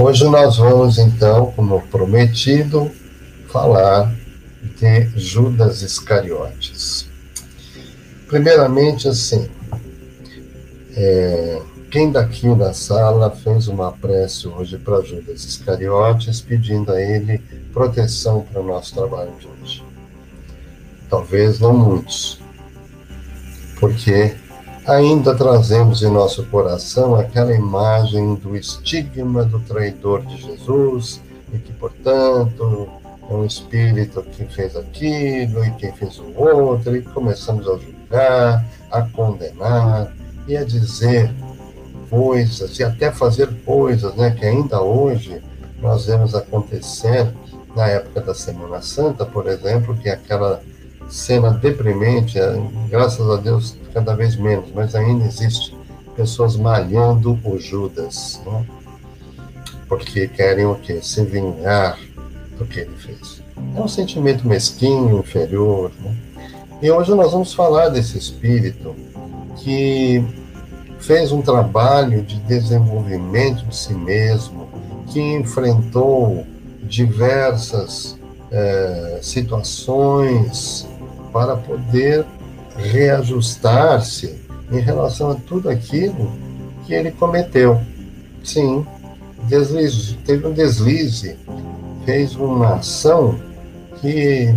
Hoje nós vamos então, como prometido, falar de Judas Iscariotes. Primeiramente, assim, é, quem daqui na sala fez uma prece hoje para Judas Iscariotes, pedindo a ele proteção para o nosso trabalho de hoje? Talvez não muitos, porque ainda trazemos em nosso coração aquela imagem do estigma do traidor de Jesus e que, portanto, é um espírito que fez aquilo e quem fez o outro, e começamos a julgar, a condenar e a dizer coisas e até fazer coisas, né, que ainda hoje nós vemos acontecer na época da Semana Santa, por exemplo, que é aquela cena deprimente, é, graças a Deus cada vez menos, mas ainda existe pessoas malhando o Judas, né? porque querem o quê? Se vingar do que ele fez. É um sentimento mesquinho, inferior. Né? E hoje nós vamos falar desse espírito que fez um trabalho de desenvolvimento de si mesmo, que enfrentou diversas é, situações para poder reajustar-se em relação a tudo aquilo que ele cometeu. Sim, deslize, teve um deslize, fez uma ação que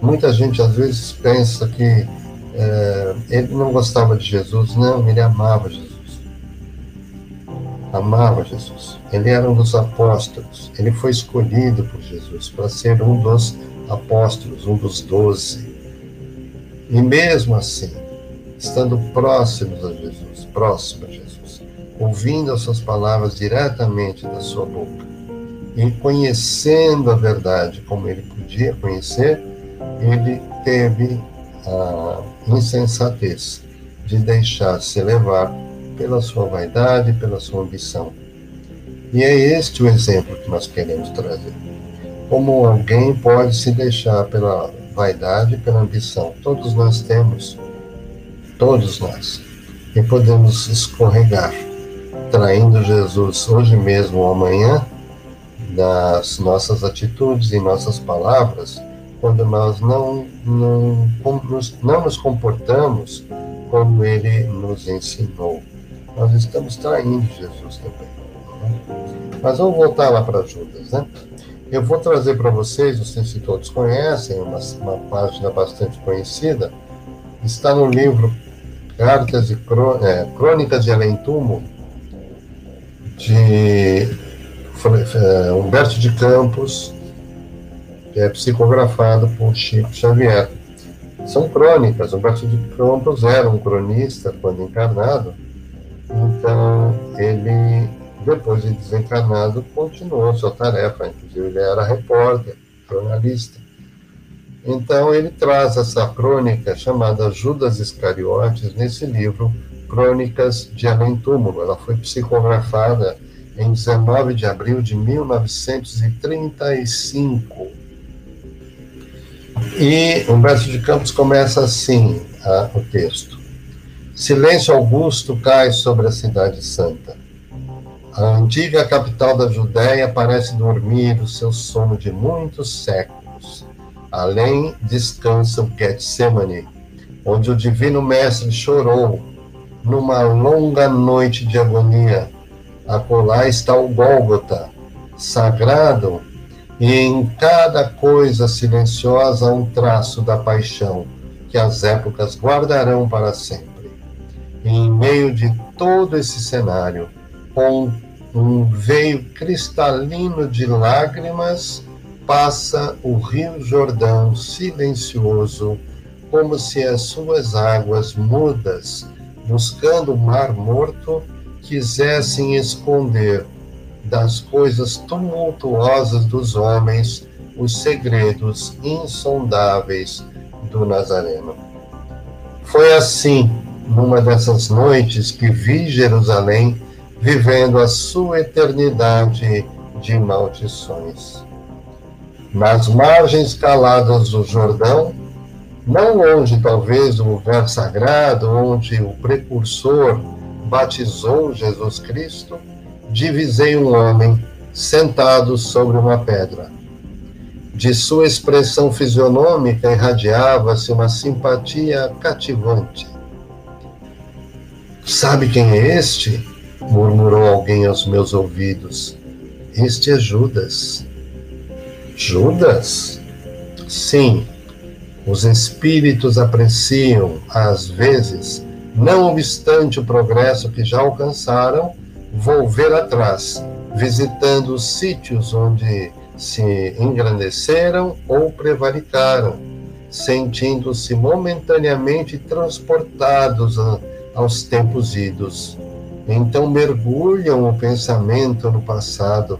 muita gente às vezes pensa que é, ele não gostava de Jesus, não, ele amava Jesus. Amava Jesus. Ele era um dos apóstolos. Ele foi escolhido por Jesus para ser um dos apóstolos, um dos doze. E mesmo assim, estando próximos a Jesus, próximo a Jesus, ouvindo as suas palavras diretamente da sua boca e conhecendo a verdade como ele podia conhecer, ele teve a insensatez de deixar-se levar pela sua vaidade, pela sua ambição. E é este o exemplo que nós queremos trazer. Como alguém pode se deixar pela vaidade e pela ambição. Todos nós temos, todos nós. E podemos escorregar, traindo Jesus hoje mesmo ou amanhã, das nossas atitudes e nossas palavras, quando nós não, não, não nos comportamos como ele nos ensinou. Nós estamos traindo Jesus também. Né? Mas vamos voltar lá para Judas, né? Eu vou trazer para vocês, não sei se todos conhecem, uma, uma página bastante conhecida, está no livro Cartas e é, Crônicas de Além Túmulo, de é, Humberto de Campos, que é psicografado por Chico Xavier. São crônicas, Humberto de Campos era um cronista quando encarnado, então ele depois de desencarnado, continuou sua tarefa, inclusive ele era repórter, jornalista. Então ele traz essa crônica chamada Judas Iscariotes nesse livro Crônicas de Além Túmulo. Ela foi psicografada em 19 de abril de 1935. E Humberto de Campos começa assim a, o texto: Silêncio Augusto cai sobre a Cidade Santa a antiga capital da Judéia parece dormir o seu sono de muitos séculos. Além descansa o Getsemane, onde o Divino Mestre chorou numa longa noite de agonia. Acolá está o Gólgota, sagrado, e em cada coisa silenciosa um traço da paixão que as épocas guardarão para sempre. E em meio de todo esse cenário, com um veio cristalino de lágrimas, passa o rio Jordão silencioso, como se as suas águas mudas, buscando o mar morto, quisessem esconder das coisas tumultuosas dos homens os segredos insondáveis do Nazareno. Foi assim, numa dessas noites, que vi Jerusalém vivendo a sua eternidade de maldições. Nas margens caladas do Jordão, não longe talvez do lugar sagrado onde o precursor batizou Jesus Cristo, divisei um homem sentado sobre uma pedra. De sua expressão fisionômica irradiava-se uma simpatia cativante. Sabe quem é este? Murmurou alguém aos meus ouvidos. Este é Judas. Judas? Sim, os espíritos apreciam, às vezes, não obstante o progresso que já alcançaram, volver atrás, visitando os sítios onde se engrandeceram ou prevaricaram, sentindo-se momentaneamente transportados aos tempos idos. Então mergulham o pensamento no passado,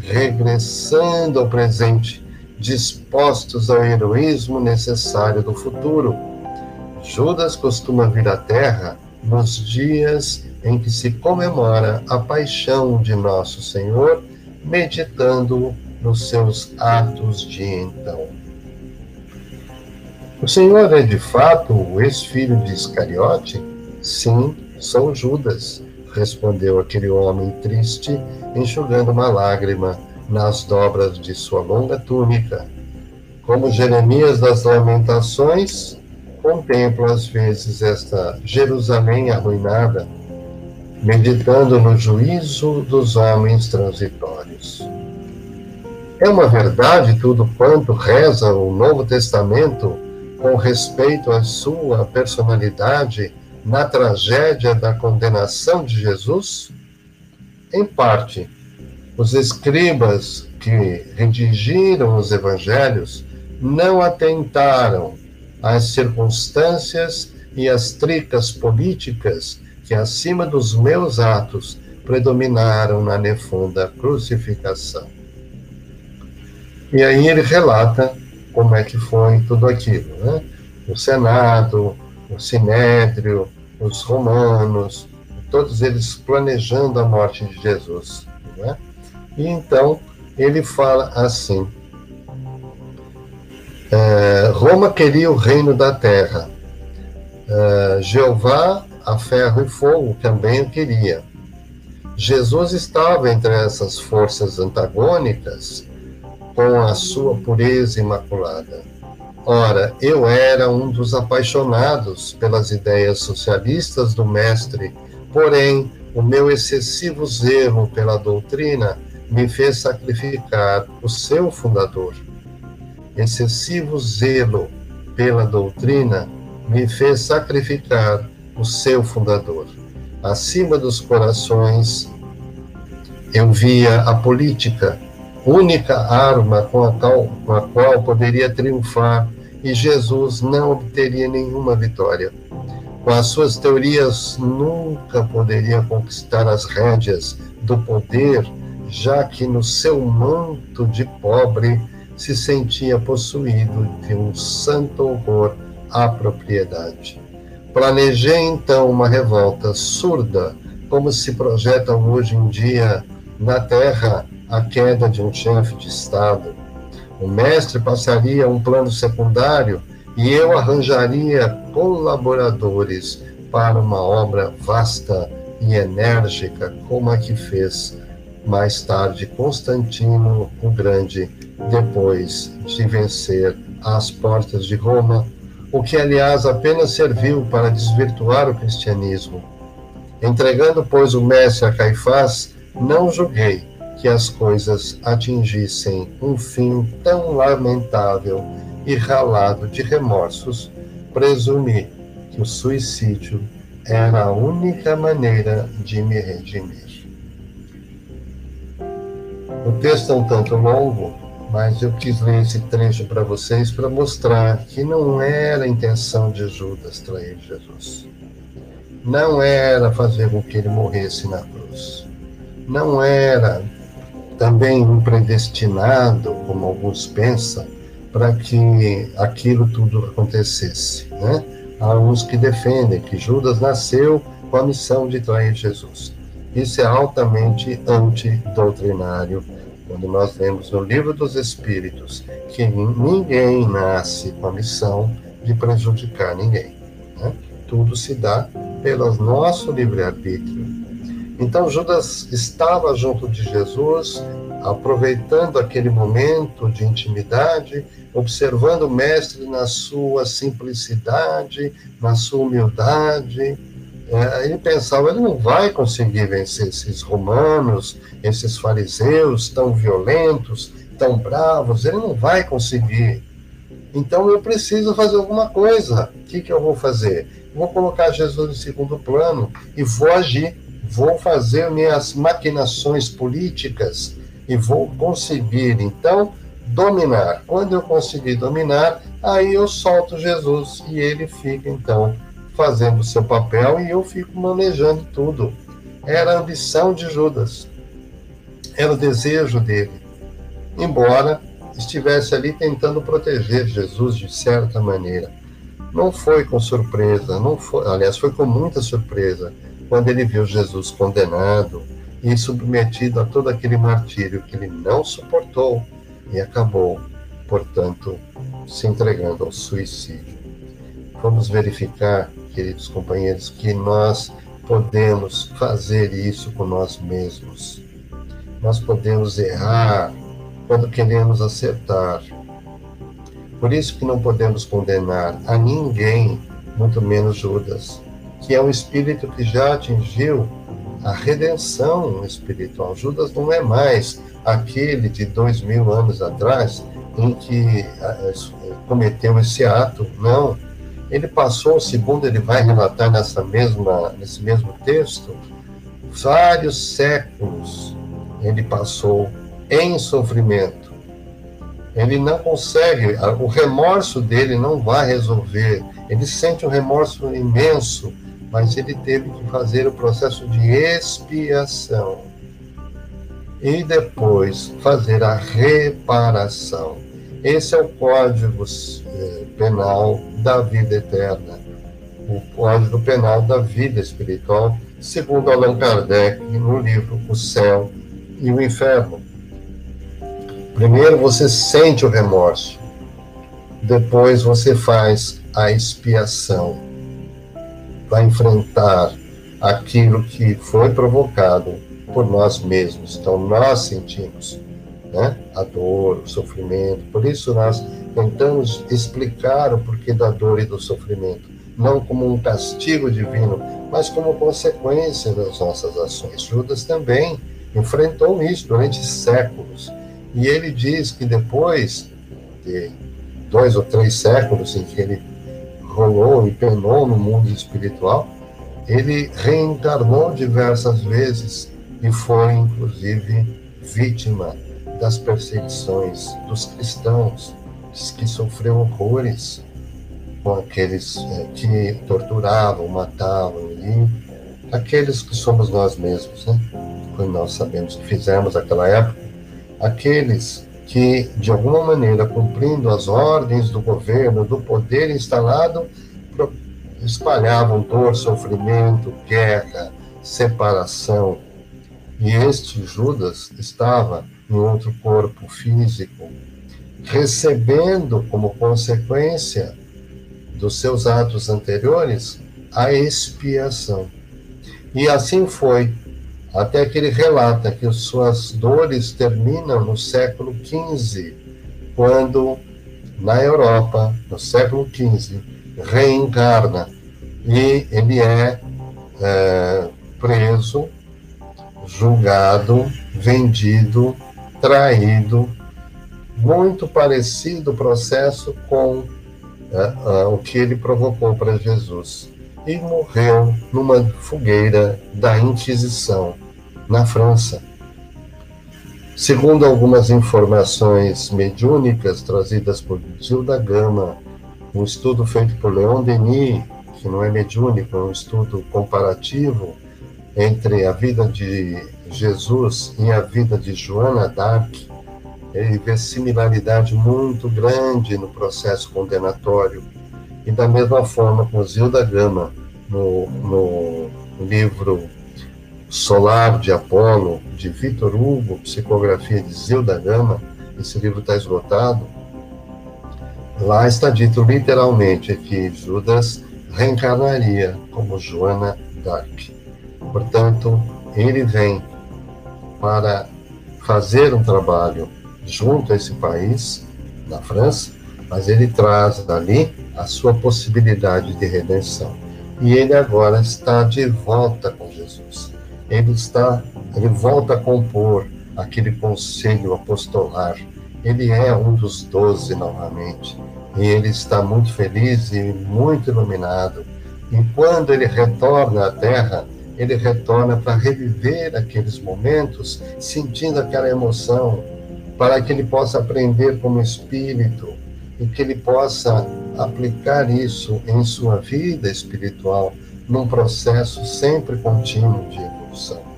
regressando ao presente, dispostos ao heroísmo necessário do futuro. Judas costuma vir à Terra nos dias em que se comemora a paixão de Nosso Senhor, meditando nos seus atos de então. O Senhor é de fato o ex-filho de Iscariote? Sim, sou Judas, respondeu aquele homem triste, enxugando uma lágrima nas dobras de sua longa túnica. Como Jeremias das Lamentações, contemplo às vezes esta Jerusalém arruinada, meditando no juízo dos homens transitórios. É uma verdade tudo quanto reza o Novo Testamento com respeito à sua personalidade na tragédia da condenação de Jesus? Em parte, os escribas que redigiram os evangelhos não atentaram às circunstâncias e às tricas políticas que, acima dos meus atos, predominaram na nefunda crucificação. E aí ele relata como é que foi tudo aquilo, né? O Senado, o Sinédrio, os romanos, todos eles planejando a morte de Jesus. Né? E então ele fala assim: é, Roma queria o reino da terra, é, Jeová a ferro e fogo também o queria. Jesus estava entre essas forças antagônicas com a sua pureza imaculada. Ora, eu era um dos apaixonados pelas ideias socialistas do Mestre, porém, o meu excessivo zelo pela doutrina me fez sacrificar o seu fundador. Excessivo zelo pela doutrina me fez sacrificar o seu fundador. Acima dos corações, eu via a política, única arma com a, qual, com a qual poderia triunfar e Jesus não obteria nenhuma vitória. Com as suas teorias, nunca poderia conquistar as rédeas do poder, já que no seu manto de pobre se sentia possuído de um santo horror à propriedade. Planejei então uma revolta surda, como se projetam hoje em dia na Terra a queda de um chefe de Estado o mestre passaria um plano secundário e eu arranjaria colaboradores para uma obra vasta e enérgica como a que fez mais tarde Constantino o Grande, depois de vencer as portas de Roma, o que aliás apenas serviu para desvirtuar o cristianismo. Entregando, pois, o mestre a Caifás, não julguei que as coisas atingissem um fim tão lamentável e ralado de remorsos, presumi que o suicídio era a única maneira de me redimir. O texto é um tanto longo, mas eu quis ler esse trecho para vocês para mostrar que não era a intenção de Judas trair Jesus. Não era fazer com que ele morresse na cruz. Não era também um predestinado, como alguns pensam, para que aquilo tudo acontecesse. Né? Há uns que defendem que Judas nasceu com a missão de trair Jesus. Isso é altamente antidoutrinário, quando nós lemos no Livro dos Espíritos que ninguém nasce com a missão de prejudicar ninguém. Né? Tudo se dá pelo nosso livre-arbítrio. Então Judas estava junto de Jesus aproveitando aquele momento de intimidade, observando o mestre na sua simplicidade, na sua humildade. É, ele pensava, ele não vai conseguir vencer esses romanos, esses fariseus tão violentos, tão bravos, ele não vai conseguir. Então eu preciso fazer alguma coisa. O que, que eu vou fazer? Vou colocar Jesus em segundo plano e vou agir. Vou fazer minhas maquinações políticas e vou conseguir, então, dominar. Quando eu conseguir dominar, aí eu solto Jesus e ele fica, então, fazendo o seu papel e eu fico manejando tudo. Era a ambição de Judas, era o desejo dele. Embora estivesse ali tentando proteger Jesus de certa maneira. Não foi com surpresa, não foi, aliás, foi com muita surpresa quando ele viu Jesus condenado e submetido a todo aquele martírio que ele não suportou e acabou, portanto, se entregando ao suicídio. Vamos verificar, queridos companheiros, que nós podemos fazer isso com nós mesmos. Nós podemos errar quando queremos acertar. Por isso que não podemos condenar a ninguém, muito menos Judas, que é um espírito que já atingiu a redenção espiritual. Judas não é mais aquele de dois mil anos atrás em que eh, cometeu esse ato, não. Ele passou, segundo ele vai relatar nessa mesma, nesse mesmo texto, vários séculos ele passou em sofrimento. Ele não consegue, o remorso dele não vai resolver. Ele sente um remorso imenso, mas ele teve que fazer o processo de expiação e depois fazer a reparação. Esse é o código eh, penal da vida eterna, o código penal da vida espiritual, segundo Allan Kardec no livro O Céu e o Inferno. Primeiro você sente o remorso, depois você faz a expiação, vai enfrentar aquilo que foi provocado por nós mesmos. Então nós sentimos né, a dor, o sofrimento. Por isso nós tentamos explicar o porquê da dor e do sofrimento, não como um castigo divino, mas como consequência das nossas ações. Judas também enfrentou isso durante séculos. E ele diz que depois de dois ou três séculos em que ele rolou e penou no mundo espiritual, ele reencarnou diversas vezes e foi, inclusive, vítima das perseguições dos cristãos, que sofreu horrores com aqueles é, que torturavam, matavam, e aqueles que somos nós mesmos, né? Nós sabemos que fizemos naquela época, aqueles que, de alguma maneira, cumprindo as ordens do governo, do poder instalado, espalhavam dor, sofrimento, guerra, separação. E este Judas estava em outro corpo físico, recebendo como consequência dos seus atos anteriores a expiação. E assim foi até que ele relata que suas dores terminam no século XV, quando na Europa, no século XV, reencarna. E ele é, é preso, julgado, vendido, traído, muito parecido o processo com é, é, o que ele provocou para Jesus e morreu numa fogueira da Inquisição, na França. Segundo algumas informações mediúnicas trazidas por Gilda Gama, um estudo feito por Leon Denis, que não é mediúnico, é um estudo comparativo entre a vida de Jesus e a vida de Joana d'Arc, ele vê similaridade muito grande no processo condenatório e da mesma forma, com Zilda Gama, no, no livro Solar de Apolo, de Vitor Hugo, psicografia de Zilda Gama, esse livro está esgotado, lá está dito literalmente que Judas reencarnaria como Joana d'Arc. Portanto, ele vem para fazer um trabalho junto a esse país, na França, mas ele traz dali a sua possibilidade de redenção. E ele agora está de volta com Jesus. Ele está, ele volta a compor aquele conselho apostolar. Ele é um dos doze novamente. E ele está muito feliz e muito iluminado. E quando ele retorna à Terra, ele retorna para reviver aqueles momentos, sentindo aquela emoção, para que ele possa aprender como espírito e que ele possa aplicar isso em sua vida espiritual, num processo sempre contínuo de evolução.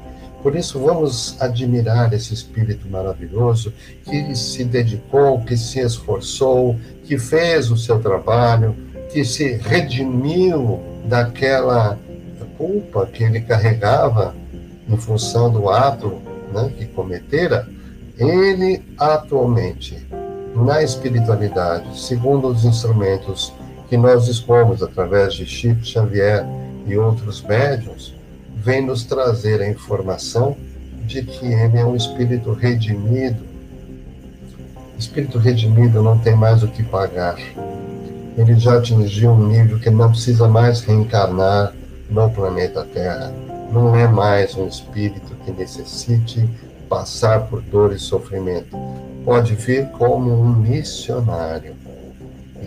Por isso, vamos admirar esse espírito maravilhoso que se dedicou, que se esforçou, que fez o seu trabalho, que se redimiu daquela culpa que ele carregava em função do ato né, que cometera. Ele atualmente, na espiritualidade, segundo os instrumentos que nós dispomos através de Chico Xavier e outros médiums, vem nos trazer a informação de que ele é um espírito redimido. Espírito redimido não tem mais o que pagar. Ele já atingiu um nível que não precisa mais reencarnar no planeta Terra. Não é mais um espírito que necessite passar por dor e sofrimento. Pode vir como um missionário.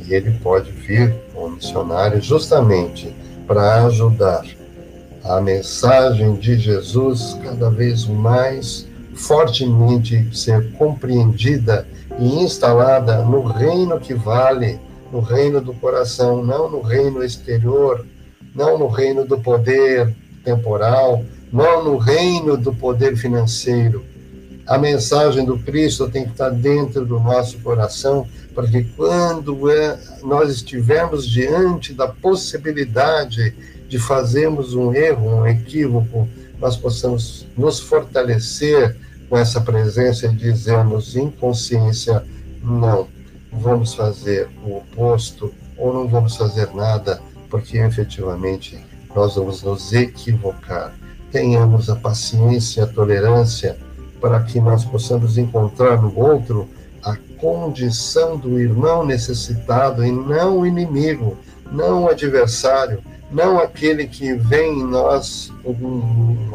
E ele pode vir como missionário justamente para ajudar a mensagem de Jesus cada vez mais fortemente ser compreendida e instalada no reino que vale, no reino do coração, não no reino exterior, não no reino do poder temporal, não no reino do poder financeiro. A mensagem do Cristo tem que estar dentro do nosso coração, para que quando é, nós estivermos diante da possibilidade de fazermos um erro, um equívoco, nós possamos nos fortalecer com essa presença e dizermos em consciência: não, vamos fazer o oposto ou não vamos fazer nada, porque efetivamente nós vamos nos equivocar. Tenhamos a paciência a tolerância para que nós possamos encontrar no outro a condição do irmão necessitado e não o inimigo, não o adversário, não aquele que vem em nós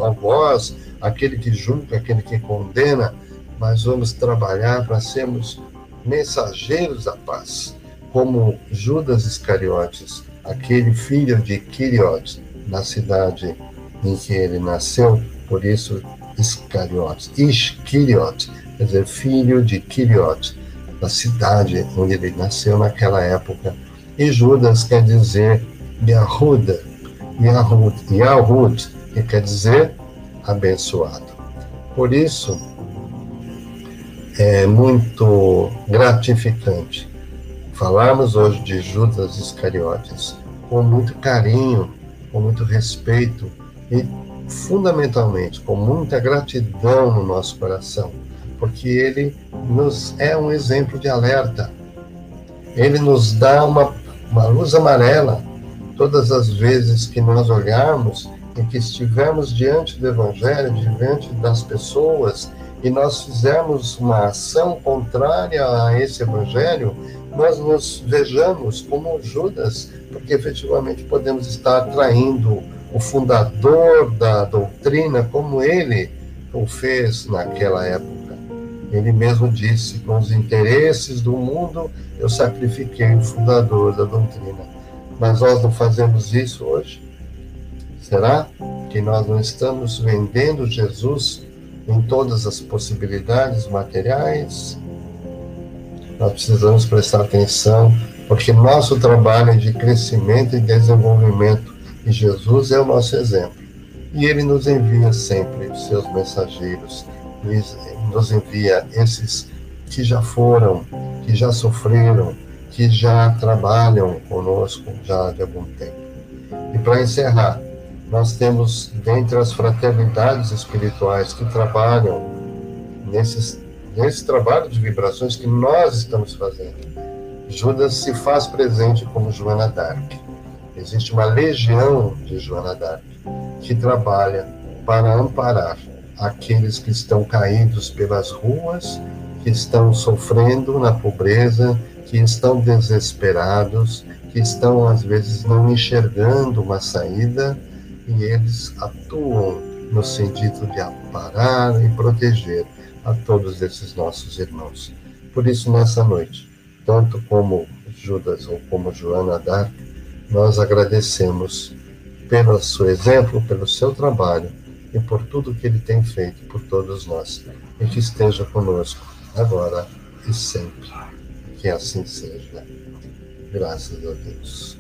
a voz, aquele que julga, aquele que condena, mas vamos trabalhar para sermos mensageiros da paz, como Judas Iscariotes, aquele filho de Quiriotes, na cidade em que ele nasceu, por isso Iscariotes, Isquiriotes, quer dizer, filho de Quiriotes, da cidade onde ele nasceu naquela época. E Judas quer dizer Yahuda, Yahud, Yahud, que quer dizer abençoado. Por isso, é muito gratificante falarmos hoje de Judas Iscariotes com muito carinho, com muito respeito e, fundamentalmente, com muita gratidão no nosso coração, porque ele nos é um exemplo de alerta. Ele nos dá uma, uma luz amarela todas as vezes que nós olharmos e que estivermos diante do Evangelho, diante das pessoas, e nós fizermos uma ação contrária a esse Evangelho, nós nos vejamos como Judas, porque efetivamente podemos estar traindo o fundador da doutrina, como ele o fez naquela época. Ele mesmo disse: com os interesses do mundo, eu sacrifiquei o fundador da doutrina. Mas nós não fazemos isso hoje? Será que nós não estamos vendendo Jesus em todas as possibilidades materiais? Nós precisamos prestar atenção, porque nosso trabalho é de crescimento e desenvolvimento, e Jesus é o nosso exemplo. E ele nos envia sempre os seus mensageiros, nos envia esses que já foram, que já sofreram, que já trabalham conosco já de algum tempo. E para encerrar, nós temos dentre as fraternidades espirituais que trabalham nesses, nesse trabalho de vibrações que nós estamos fazendo. Judas se faz presente como Joana d'Arc. Existe uma legião de Joana d'Arc que trabalha para amparar aqueles que estão caídos pelas ruas, que estão sofrendo na pobreza, que estão desesperados, que estão às vezes não enxergando uma saída e eles atuam no sentido de amparar e proteger a todos esses nossos irmãos. Por isso, nessa noite, tanto como Judas ou como Joana Dark, nós agradecemos pelo seu exemplo, pelo seu trabalho e por tudo que ele tem feito por todos nós. E que esteja conosco agora e sempre. Que assim seja. Graças a Deus.